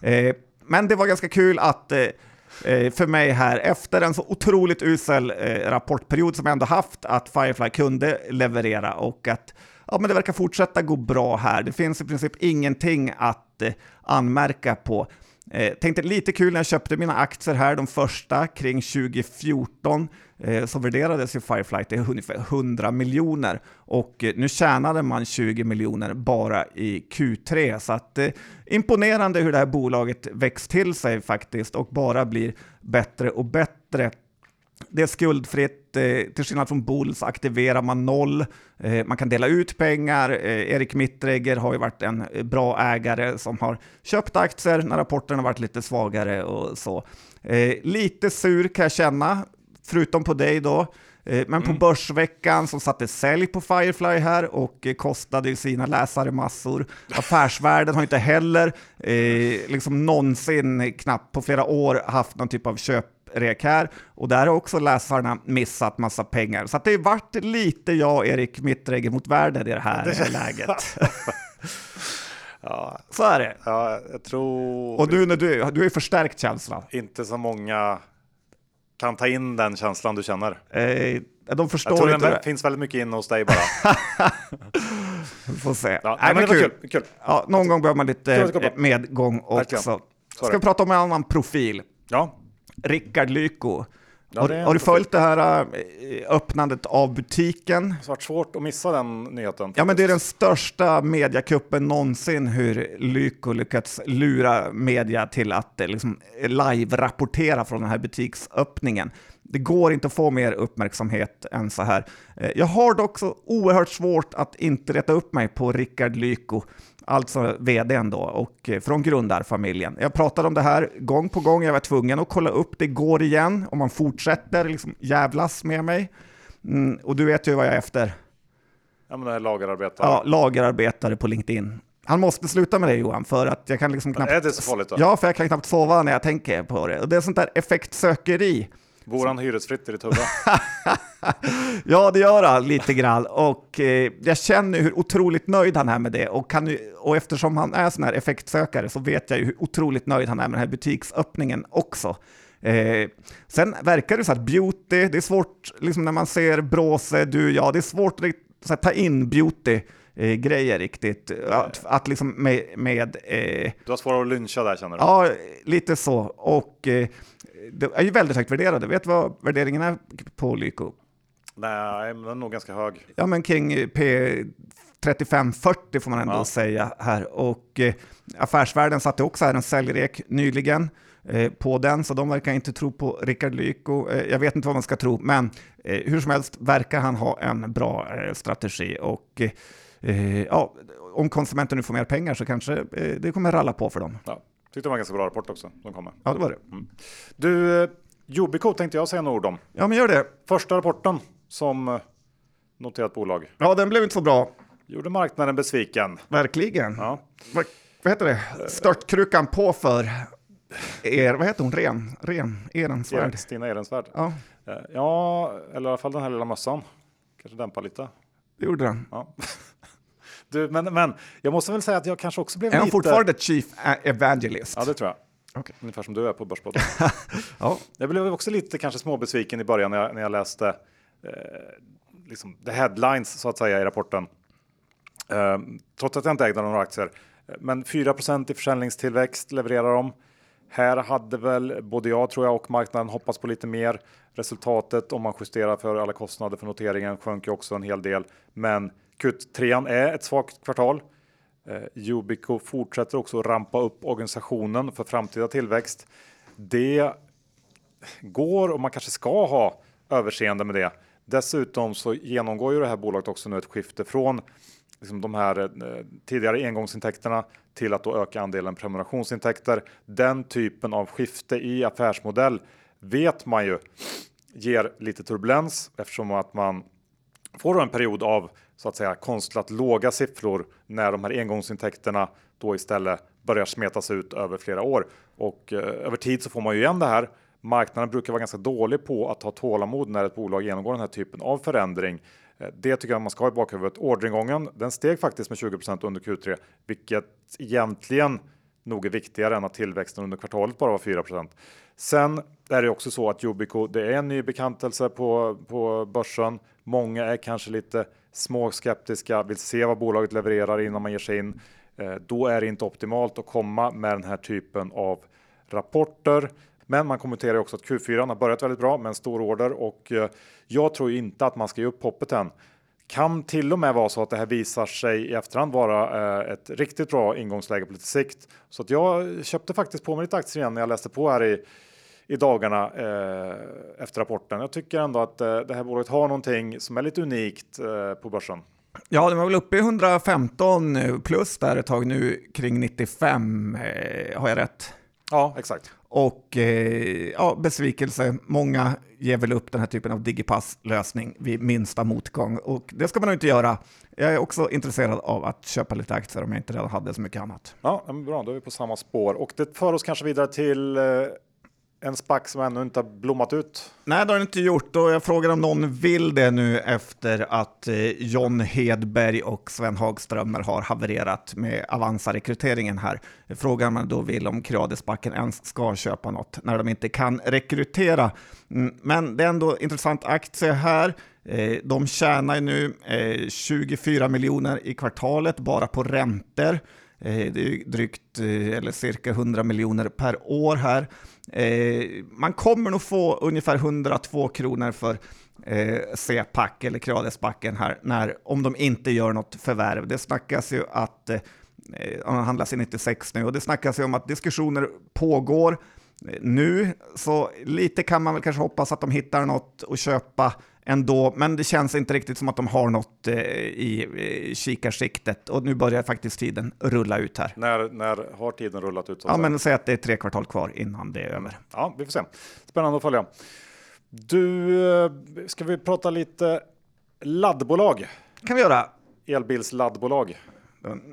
S2: Eh, men det var ganska kul att eh, eh, för mig här, efter en så otroligt usel eh, rapportperiod som jag ändå haft, att Firefly kunde leverera och att ja, men det verkar fortsätta gå bra här. Det finns i princip ingenting att eh, anmärka på. Eh, tänkte lite kul när jag köpte mina aktier här, de första kring 2014, eh, så värderades ju Firefly till ungefär 100 miljoner och eh, nu tjänade man 20 miljoner bara i Q3. Så att, eh, imponerande hur det här bolaget växt till sig faktiskt och bara blir bättre och bättre. Det är skuldfritt, eh, till skillnad från Bulls aktiverar man noll. Eh, man kan dela ut pengar. Eh, Erik Mittregger har ju varit en bra ägare som har köpt aktier när rapporten har varit lite svagare och så. Lite sur kan jag känna. förutom på dig då. Eh, men på mm. Börsveckan som satte sälj på Firefly här och kostade sina läsare massor. Affärsvärlden har inte heller eh, liksom någonsin, knappt på flera år, haft någon typ av köprek här. Och där har också läsarna missat massa pengar. Så det varit lite jag och Erik Mittregger mot världen i det här det... läget.
S1: ja,
S2: så är det.
S1: Ja, jag tror...
S2: Och du, när du, du är förstärkt känsla.
S1: Inte så många kan ta in den känslan du känner.
S2: Eh, de förstår
S1: jag tror
S2: inte
S1: det finns väldigt mycket inne hos dig bara.
S2: Får se.
S1: Ja, nej, men det kul. kul.
S2: Ja, någon gång behöver man lite medgång också. Ska vi prata om en annan profil?
S1: Ja.
S2: Rickard Lyko. Ja, har, har, du följt det här äh, öppnandet av butiken?
S1: Det har varit svårt att missa den nyheten.
S2: Ja, men det är den största mediakuppen någonsin hur Lyko lyckats lura media till att äh, liksom, live-rapportera från den här butiksöppningen. Det går inte att få mer uppmärksamhet än så här. Jag har dock så oerhört svårt att inte rätta upp mig på Rickard Lyko alltså vdn då, och eh, från grundarfamiljen. Jag pratade om det här gång på gång, jag var tvungen att kolla upp det går igen, om man fortsätter liksom jävlas med mig. Mm, och du vet ju vad jag är efter.
S1: Ja, men det är lagerarbetare.
S2: Ja, lagerarbetare på LinkedIn. Han måste sluta med det Johan, för att jag kan liksom knappt...
S1: Är det så farligt då?
S2: Ja, för jag kan knappt sova när jag tänker på det. Och det är sånt där effektsökeri
S1: Bor han hyresfritt i ditt huvud?
S2: ja, det gör han lite grann. Och eh, jag känner hur otroligt nöjd han är med det. Och, kan och eftersom han är sån här effektsökare så vet jag ju hur otroligt nöjd han är med den här butiksöppningen också. Eh, sen verkar det så att beauty, det är svårt, liksom när man ser Bråse, du, ja, det är svårt att ta in beauty eh, grejer riktigt. Att, att liksom med... med
S1: eh, du har svårare att lyncha där känner du?
S2: Ja, lite så. Och eh, det är ju väldigt högt värderade. Vet du vad värderingen är på Lyko?
S1: Nej, men den är nog ganska hög.
S2: Ja, men kring P 35-40 får man ändå ja. säga här. Och eh, Affärsvärlden satte också här en säljrek nyligen eh, på den, så de verkar inte tro på Rickard Lyko. Eh, jag vet inte vad man ska tro, men eh, hur som helst verkar han ha en bra eh, strategi. Och eh, ja, om konsumenten nu får mer pengar så kanske det kommer ralla på för dem.
S1: Ja. Tyckte det var en ganska bra rapport också. De kom med.
S2: Ja, det var det.
S1: Mm. Du, eh, Yubico tänkte jag säga några ord om.
S2: Ja, men gör det.
S1: Första rapporten som eh, noterat bolag.
S2: Ja, den blev inte så bra.
S1: Gjorde marknaden besviken.
S2: Verkligen.
S1: Ja.
S2: Vad, vad heter det? Störtkrukan på för er, vad heter hon? Ren? Ren? Ehrensvärd?
S1: Stina Ehrensvärd.
S2: Ja.
S1: Eh, ja, eller i alla fall den här lilla mössan. Kanske dämpa lite.
S2: Det gjorde den.
S1: Ja. Du, men, men jag måste väl säga att jag kanske också blev
S2: är
S1: lite... Är
S2: han fortfarande Chief Evangelist?
S1: Ja, det tror jag.
S2: Okay.
S1: Ungefär som du är på Börspodden.
S2: ja.
S1: Jag blev också lite kanske småbesviken i början när jag, när jag läste eh, liksom the headlines så att säga i rapporten. Eh, trots att jag inte ägde några aktier. Men 4% i försäljningstillväxt levererar de. Här hade väl både jag tror jag och marknaden hoppats på lite mer. Resultatet om man justerar för alla kostnader för noteringen sjönk ju också en hel del. Men Q3 är ett svagt kvartal. Eh, Yubico fortsätter också rampa upp organisationen för framtida tillväxt. Det går och man kanske ska ha överseende med det. Dessutom så genomgår ju det här bolaget också nu ett skifte från liksom de här eh, tidigare engångsintäkterna till att då öka andelen prenumerationsintäkter. Den typen av skifte i affärsmodell vet man ju ger lite turbulens eftersom att man får en period av så att säga konstlat låga siffror när de här engångsintäkterna då istället börjar smetas ut över flera år och eh, över tid så får man ju igen det här. Marknaden brukar vara ganska dålig på att ha tålamod när ett bolag genomgår den här typen av förändring. Eh, det tycker jag man ska ha i bakhuvudet. Orderingången den steg faktiskt med 20% under Q3, vilket egentligen nog är viktigare än att tillväxten under kvartalet bara var 4% Sen är det också så att Yubico, det är en ny bekantelse på, på börsen. Många är kanske lite småskeptiska, vill se vad bolaget levererar innan man ger sig in. Eh, då är det inte optimalt att komma med den här typen av rapporter. Men man kommenterar också att Q4 har börjat väldigt bra med en stor order och eh, jag tror inte att man ska ge upp hoppet än. Kan till och med vara så att det här visar sig i efterhand vara eh, ett riktigt bra ingångsläge på lite sikt. Så att jag köpte faktiskt på mig lite aktier igen när jag läste på här i i dagarna eh, efter rapporten. Jag tycker ändå att eh, det här bolaget har någonting som är lite unikt eh, på börsen.
S2: Ja, de var väl uppe i 115 plus där ett tag nu kring 95. Eh, har jag rätt?
S1: Ja, exakt.
S2: Och eh, ja, besvikelse. Många ger väl upp den här typen av digipass-lösning vid minsta motgång och det ska man nog inte göra. Jag är också intresserad av att köpa lite aktier om jag inte redan hade så mycket annat.
S1: Ja, bra, då är vi på samma spår och det för oss kanske vidare till eh, en spack som ännu inte har blommat ut?
S2: Nej, det har den inte gjort och jag frågar om någon vill det nu efter att eh, John Hedberg och Sven Hagströmer har havererat med Avanza-rekryteringen här. Frågar man då vill om Creadesbacken ens ska köpa något när de inte kan rekrytera. Mm, men det är ändå intressant aktie här. Eh, de tjänar nu eh, 24 miljoner i kvartalet bara på räntor. Det är drygt eller cirka 100 miljoner per år här. Eh, man kommer nog få ungefär 102 kronor för eh, C-pack eller Kradesbacken här, när, om de inte gör något förvärv. Det snackas ju att eh, eh han handlas i 96 nu och det snackas ju om att diskussioner pågår eh, nu, så lite kan man väl kanske hoppas att de hittar något att köpa ändå, men det känns inte riktigt som att de har något eh, i, i kikarsiktet och nu börjar faktiskt tiden rulla ut här.
S1: När, när har tiden rullat ut?
S2: Ja, men säg att det är tre kvartal kvar innan det är över.
S1: Ja, vi får se. Spännande att följa. Du, eh, ska vi prata lite laddbolag?
S2: kan vi göra.
S1: Elbilsladdbolag.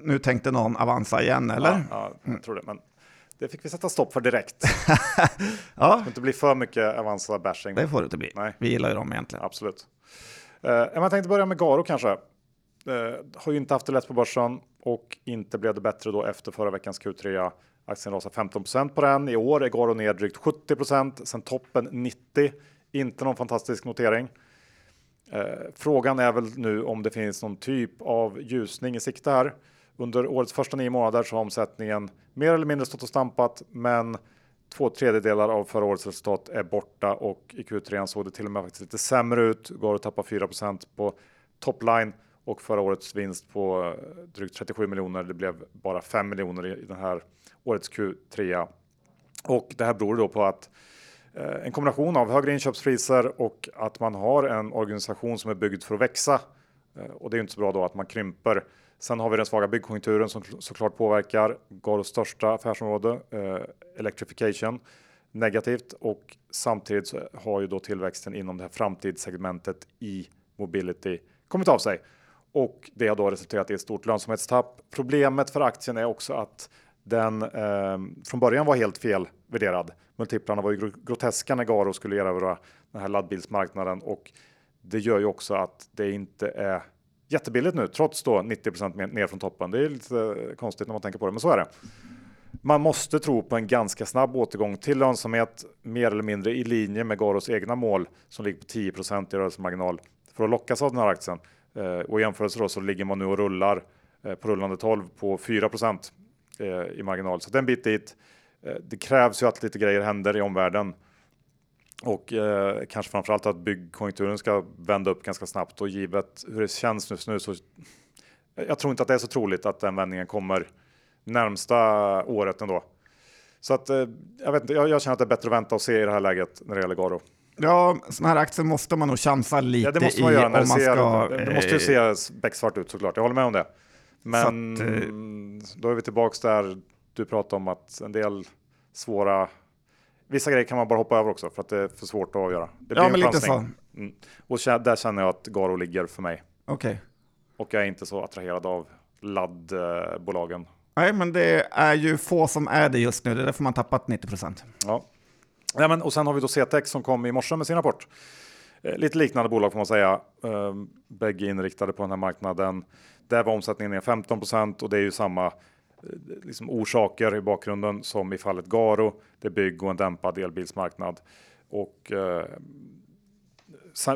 S2: Nu tänkte någon Avanza igen, eller? Ja,
S1: ja jag tror det. Men det fick vi sätta stopp för direkt. ja. Det får inte bli för mycket Avanza bashing.
S2: Det får det inte bli. Nej. Vi gillar ju dem egentligen.
S1: Absolut. Uh, jag tänkte börja med Garo kanske. Uh, har ju inte haft det lätt på börsen och inte blev det bättre då efter förra veckans Q3. Aktien rasade 15% på den. I år är Garo ner drygt 70% sen toppen 90. Inte någon fantastisk notering. Uh, frågan är väl nu om det finns någon typ av ljusning i sikte här. Under årets första nio månader så har omsättningen mer eller mindre stått och stampat, men två tredjedelar av förra årets resultat är borta och i Q3 såg det till och med faktiskt lite sämre ut. Går att tappa 4% på topline och förra årets vinst på eh, drygt 37 miljoner. Det blev bara 5 miljoner i den här årets Q3. Och det här beror då på att eh, en kombination av högre inköpspriser och att man har en organisation som är byggd för att växa. Eh, och det är inte så bra då att man krymper Sen har vi den svaga byggkonjunkturen som såklart påverkar Garos största affärsområde, eh, electrification, negativt och samtidigt så har ju då tillväxten inom det här framtidssegmentet i mobility kommit av sig och det har då resulterat i ett stort lönsamhetstapp. Problemet för aktien är också att den eh, från början var helt fel värderad. Multiplarna var ju groteska när Garo skulle erövra den här laddbilsmarknaden och det gör ju också att det inte är jättebilligt nu, trots då 90% ner från toppen. Det är lite konstigt när man tänker på det, men så är det. Man måste tro på en ganska snabb återgång till lönsamhet, mer eller mindre i linje med Garos egna mål som ligger på 10% i rörelsemarginal för att lockas av den här aktien. Eh, och i jämförelse då så ligger man nu och rullar eh, på rullande 12 på 4 eh, i marginal. Så det är en bit dit. Det krävs ju att lite grejer händer i omvärlden och eh, kanske framförallt att byggkonjunkturen ska vända upp ganska snabbt och givet hur det känns just nu så jag tror inte att det är så troligt att den vändningen kommer närmsta året ändå. Så att eh, jag, vet inte, jag, jag, känner att det är bättre att vänta och se i det här läget när det gäller Garo.
S2: Ja, sådana här aktier måste man nog chansa lite
S1: ja, det måste man göra när det, ser, ska, det måste ju se becksvart ut såklart. Jag håller med om det. Men att, eh, då är vi tillbaks där du pratade om att en del svåra Vissa grejer kan man bara hoppa över också för att det är för svårt att avgöra. Det
S2: ja, men lite så.
S1: Mm. Och där känner jag att Garo ligger för mig.
S2: Okej. Okay.
S1: Och jag är inte så attraherad av laddbolagen.
S2: Nej, men det är ju få som är det just nu. Det är därför man tappat 90 procent.
S1: Ja. ja men, och sen har vi då CTEX som kom i morse med sin rapport. Eh, lite liknande bolag får man säga. Eh, bägge inriktade på den här marknaden. Där var omsättningen ner 15 procent och det är ju samma liksom orsaker i bakgrunden som i fallet Garo. Det är bygg och en dämpad elbilsmarknad och eh,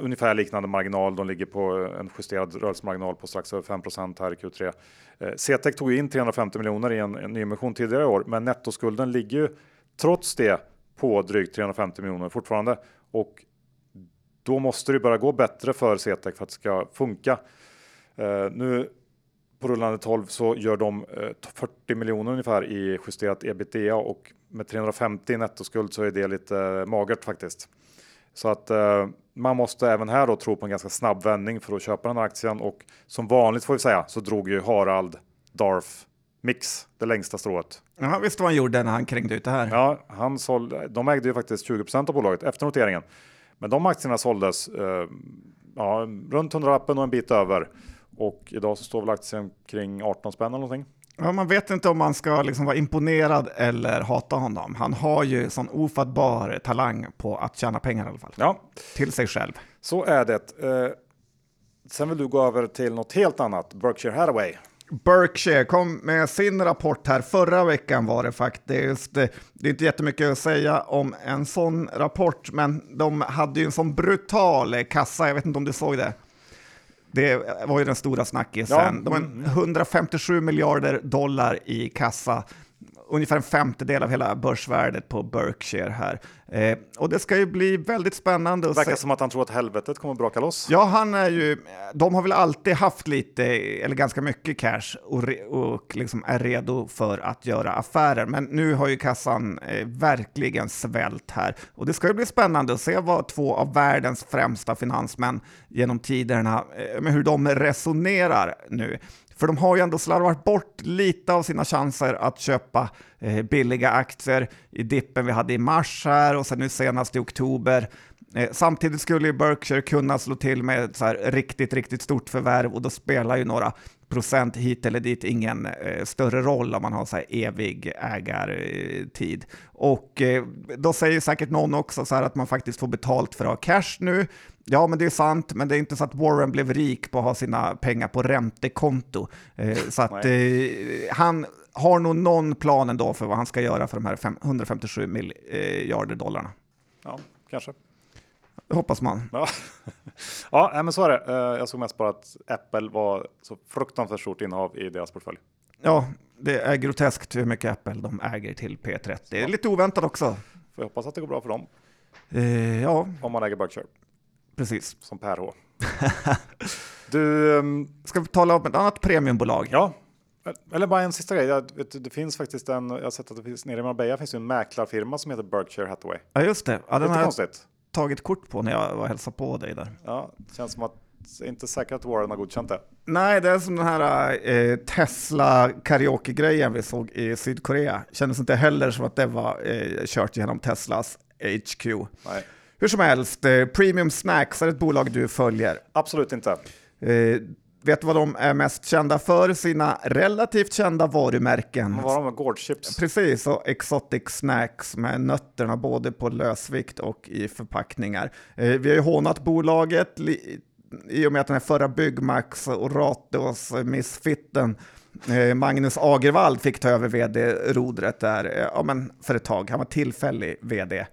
S1: ungefär liknande marginal. De ligger på en justerad rörelsemarginal på strax över 5 här i Q3. Eh, CTEC tog in 350 miljoner i en, en nyemission tidigare i år, men nettoskulden ligger ju trots det på drygt 350 miljoner fortfarande och då måste det börja gå bättre för CTEC för att det ska funka. Eh, nu på rullande 12 så gör de 40 eh, miljoner ungefär i justerat ebitda och med 350 i nettoskuld så är det lite magert faktiskt. Så att eh, man måste även här då tro på en ganska snabb vändning för att köpa den här aktien och som vanligt får vi säga så drog ju Harald Darf Mix, det längsta strået.
S2: Ja, visst vad han gjorde när han krängde ut det här.
S1: Ja, han sålde, de ägde ju faktiskt 20% av bolaget efter noteringen. Men de aktierna såldes eh, ja, runt 100 och en bit över. Och idag så står väl aktien kring 18 spänn eller någonting.
S2: Ja, man vet inte om man ska liksom vara imponerad eller hata honom. Han har ju sån ofattbar talang på att tjäna pengar i alla fall.
S1: Ja,
S2: Till sig själv.
S1: så är det. Eh, sen vill du gå över till något helt annat, Berkshire Hathaway.
S2: Berkshire kom med sin rapport här förra veckan var det faktiskt. Det är inte jättemycket att säga om en sån rapport, men de hade ju en sån brutal kassa. Jag vet inte om du såg det? Det var ju den stora snackisen.
S1: Ja,
S2: De har 157 miljarder dollar i kassa. Ungefär en femtedel av hela börsvärdet på Berkshire här. Eh, och det ska ju bli väldigt spännande
S1: Det
S2: att
S1: verkar
S2: se.
S1: som att han tror att helvetet kommer braka loss.
S2: Ja, han är ju, de har väl alltid haft lite, eller ganska mycket cash och, re, och liksom är redo för att göra affärer. Men nu har ju kassan eh, verkligen svällt här. Och det ska ju bli spännande att se vad två av världens främsta finansmän genom tiderna, eh, hur de resonerar nu. För de har ju ändå slarvat bort lite av sina chanser att köpa eh, billiga aktier i dippen vi hade i mars här och sen nu senast i oktober. Eh, samtidigt skulle ju Berkshire kunna slå till med ett så här riktigt, riktigt stort förvärv och då spelar ju några procent hit eller dit ingen eh, större roll om man har så här evig ägartid. Och eh, då säger säkert någon också så här att man faktiskt får betalt för att ha cash nu. Ja, men det är sant, men det är inte så att Warren blev rik på att ha sina pengar på räntekonto. Eh, så att eh, han har nog någon plan ändå för vad han ska göra för de här fem- 157 miljarder dollarna.
S1: Ja, kanske.
S2: Det hoppas man.
S1: Ja, ja men så är det. Eh, Jag såg mest bara att Apple var så fruktansvärt stort innehav i deras portfölj.
S2: Ja, det är groteskt hur mycket Apple de äger till P30. Det är lite oväntat också.
S1: Får jag hoppas att det går bra för dem
S2: Eh, ja,
S1: om man äger Berkshire
S2: precis.
S1: som Per H. Du, ehm,
S2: Ska vi tala om ett annat premiumbolag?
S1: ja, eller bara en sista grej. Jag, vet, det finns faktiskt en, jag har sett att det finns nere i Marbella finns en mäklarfirma som heter Berkshire Hathaway.
S2: Ja, just det. Ja, den har jag tagit kort på när jag var och hälsade på dig där.
S1: Ja, det känns som att det är inte säkert att Warren har godkänt det.
S2: Nej, det är som den här eh, Tesla karaoke-grejen vi såg i Sydkorea. Kändes inte heller som att det var eh, kört genom Teslas HQ.
S1: Nej,
S2: Hur som helst, eh, Premium Snacks är ett bolag du följer.
S1: absolut inte.
S2: Eh, vet du vad de är mest kända för? Sina relativt kända varumärken.
S1: Vad var de Gårdschips?
S2: Precis, och Exotic Snacks med nötterna både på lösvikt och i förpackningar. Eh, vi har ju hånat bolaget i och med att den här förra Byggmax och Ratos eh, Misfitten eh, Magnus Agervald fick ta över vd-rodret där ja, men för ett tag. Han var tillfällig vd.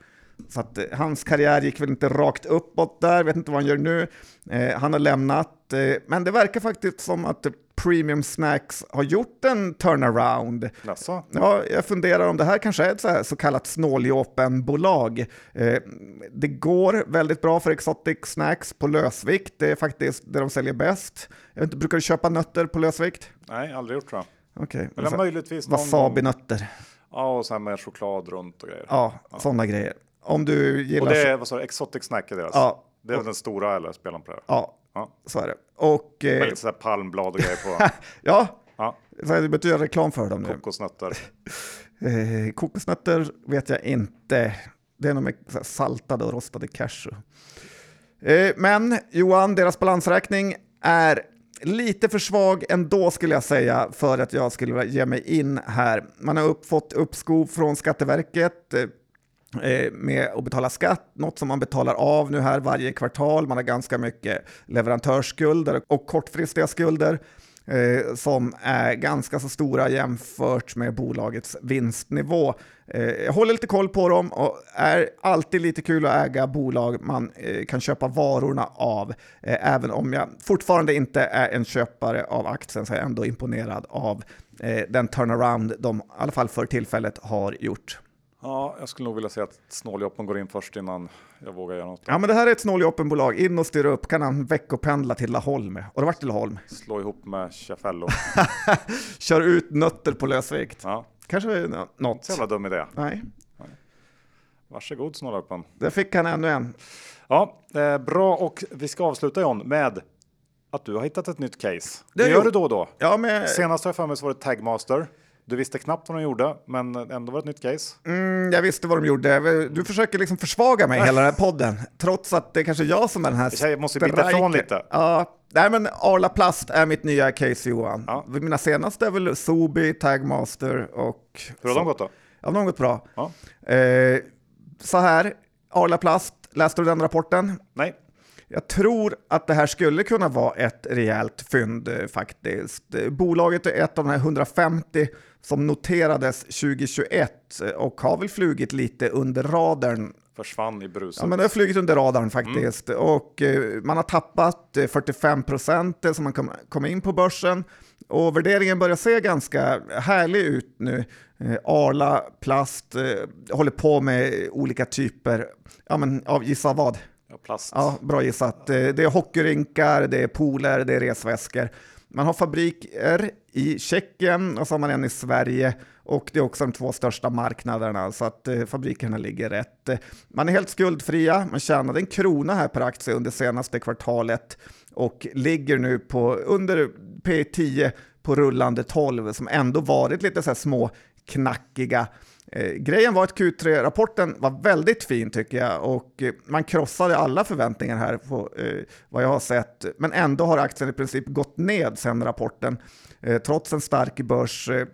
S2: Så att eh, hans karriär gick väl inte rakt uppåt där, vet inte vad han gör nu. Eh, han har lämnat, eh, men det verkar faktiskt som att Premium Snacks har gjort en turnaround.
S1: Jaså?
S2: Ja, jag funderar om det här kanske är ett så, här så kallat snåljåpenbolag. Eh, det går väldigt bra för Exotic Snacks på lösvikt. Det är faktiskt det de säljer bäst. Jag vet inte, brukar du köpa nötter på lösvikt?
S1: Nej, aldrig gjort tror jag.
S2: Okej.
S1: Eller
S2: Okay.
S1: möjligtvis någon gång.
S2: Wasabi-nötter.
S1: Ja, och sen med choklad runt och grejer.
S2: Ja, sådana grejer. Om du
S1: Och
S2: gillar...
S1: det är, vad sa du, Exotic Snack är deras?
S2: Ja.
S1: Det är väl den stora eller spelar de på det?
S2: Ja,
S1: Ja.
S2: så är det. Och... Eh,
S1: lite sådär palmblad och grejer på.
S2: ja,
S1: Ja,
S2: så behöver göra reklam för dem nu.
S1: kokosnötter.
S2: Eh, kokosnötter vet jag inte. Det är nog med saltade och rostade cashew. Eh, men Johan, deras balansräkning är lite för svag ändå skulle jag säga för att jag skulle ge mig in här. Man har upp, fått uppskov från Skatteverket eh, Eh, med att betala skatt, något som man betalar av nu här varje kvartal. Man har ganska mycket leverantörsskulder och kortfristiga skulder eh, som är ganska så stora jämfört med bolagets vinstnivå. Eh, jag håller lite koll på dem och är alltid lite kul att äga bolag man eh, kan köpa varorna av. Eh, även om jag fortfarande inte är en köpare av aktien så är jag ändå imponerad av eh, den turnaround de i alla fall för tillfället har gjort.
S1: Ja, jag skulle nog vilja säga att snåljåpen går in först innan jag vågar göra något.
S2: Ja, men det här är ett snåljåpenbolag. In och styra upp. Kan han veckopendla till Laholm? Och det till Laholm.
S1: Slå ihop med Chafello.
S2: Kör ut nötter på lösvikt.
S1: Ja,
S2: Kanske något.
S1: så jävla dum idé.
S2: Nej,
S1: Varsågod snåljåpen.
S2: där fick han ännu en.
S1: Ja, eh, bra och vi ska avsluta John med att du har hittat ett nytt case.
S2: Det
S1: Det gör du då och då.
S2: Ja, men
S1: Senast har jag för mig så var det Tagmaster. Du visste knappt vad de gjorde, men ändå var det ett nytt case.
S2: Mm, jag visste vad de gjorde. Du försöker liksom försvaga mig hela den här podden, trots att det är kanske jag som är den här
S1: Jag måste byta ifrån lite.
S2: Ja, nej men Arla Plast är mitt nya case Johan. Ja. Mina senaste är väl Sobi, Tagmaster och...
S1: Hur har de gått då?
S2: Ja, de har gått bra. Ja. Eh, så här, Arla Plast, läste du den rapporten?
S1: Nej.
S2: Jag tror att det här skulle kunna vara ett rejält fynd eh, faktiskt. Bolaget är ett av de här 150 som noterades 2021 eh, och har väl flugit lite under radarn.
S1: Försvann i bruset.
S2: Ja, men det har flugit under radarn faktiskt. Mm. Och eh, man har tappat 45 procent som man kom, in på börsen. Och värderingen börjar se ganska härlig ut nu. Arla Plast håller på med olika typer ja, men, av gissa vad?
S1: Ja, plast.
S2: Ja, bra gissat. Eh, det är hockeyrinkar, det är pooler, det är resväskor. Man har fabriker i Tjeckien och så har man en i Sverige och det är också de två största marknaderna så att eh, fabrikerna ligger rätt. Man är helt skuldfria, man tjänade en krona här per aktie under senaste kvartalet och ligger nu på under P10 på rullande 12 som ändå varit lite så här små knackiga Eh, grejen var att Q3-rapporten var väldigt fin tycker jag och eh, man krossade alla förväntningar här på eh, vad jag har sett. Men ändå har aktien i princip gått ned sedan rapporten eh, trots en stark börs. Eh,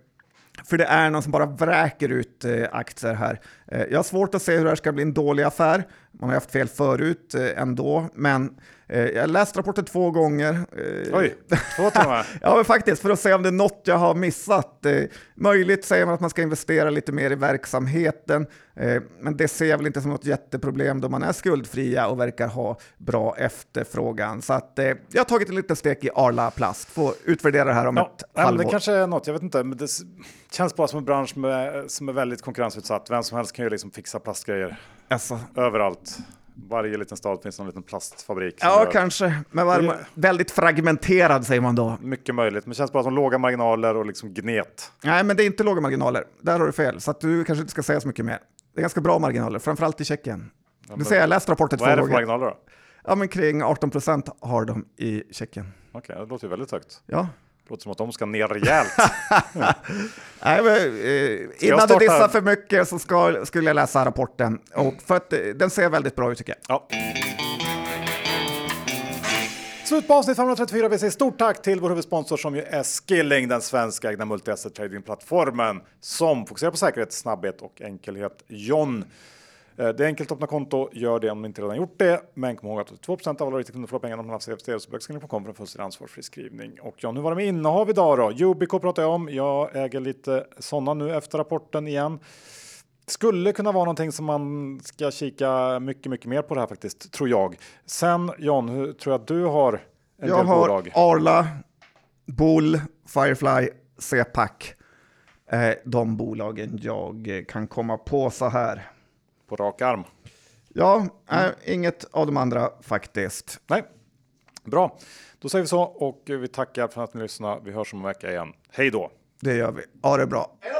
S2: för det är någon som bara vräker ut eh, aktier här. Eh, jag har svårt att se hur det här ska bli en dålig affär. Man har haft fel förut ändå, men jag har läst rapporten två gånger.
S1: Eh, Oj, två timmar?
S2: ja, men faktiskt, för att se om det är något jag har missat. Eh, möjligt säger man att man ska investera lite mer i verksamheten, men det ser jag väl inte som något jätteproblem då man är skuldfria och verkar ha bra efterfrågan. Så att, jag har tagit en liten stek i Arla Plast, får utvärdera det här om ja, ett halvår.
S1: Det kanske är något, jag vet inte, men det känns bara som en bransch med, som är väldigt konkurrensutsatt. Vem som helst kan ju liksom fixa plastgrejer alltså. överallt varje liten stad finns en liten plastfabrik.
S2: Ja, gör... kanske. Men var det... väldigt fragmenterad säger man då.
S1: Mycket möjligt, men det känns bara som låga marginaler och liksom gnet.
S2: Nej, men det är inte låga marginaler. Där har du fel, så att du kanske inte ska säga så mycket mer. Det är ganska bra marginaler, framförallt i Tjeckien. Ja, du ser, jag läste rapporten två
S1: gånger. Vad är det för marginaler då?
S2: Ja, men kring 18 procent har de i Tjeckien.
S1: Okej, okay, det låter ju väldigt högt.
S2: Ja,
S1: Låter som att de ska ner rejält.
S2: Nej, men, eh, innan starta... du dissar för mycket så ska, skulle jag läsa rapporten. Och för att, eh, den ser väldigt bra ut tycker jag.
S1: Ja. Slut på avsnitt 534. Vi säger stort tack till vår huvudsponsor som ju är Skilling, den svenska ägda multi-asset trading-plattformen som fokuserar på säkerhet, snabbhet och enkelhet. John det är enkelt att öppna konto, gör det om ni inte redan gjort det. Men kom ihåg att 2% av alla riktiga kunder får pengarna om man har CFD så böckskilling.com för en fullständig ansvarsfri skrivning. Och ja, nu var det med innehav idag då. Yubico pratar jag om. Jag äger lite sådana nu efter rapporten igen. Skulle kunna vara någonting som man ska kika mycket, mycket mer på det här faktiskt, tror jag. Sen John, hur tror jag att du har en
S2: jag
S1: del
S2: har
S1: bolag?
S2: Arla, Bull, Firefly, CPAC. Eh, de bolagen jag kan komma på så här
S1: på rak arm?
S2: Ja, mm. inget av de andra faktiskt.
S1: Nej, bra. Då säger vi så och vi tackar för att ni lyssnade. Vi hörs om en vecka igen. Hej då!
S2: Det gör vi. Ha det bra.
S1: Hejdå!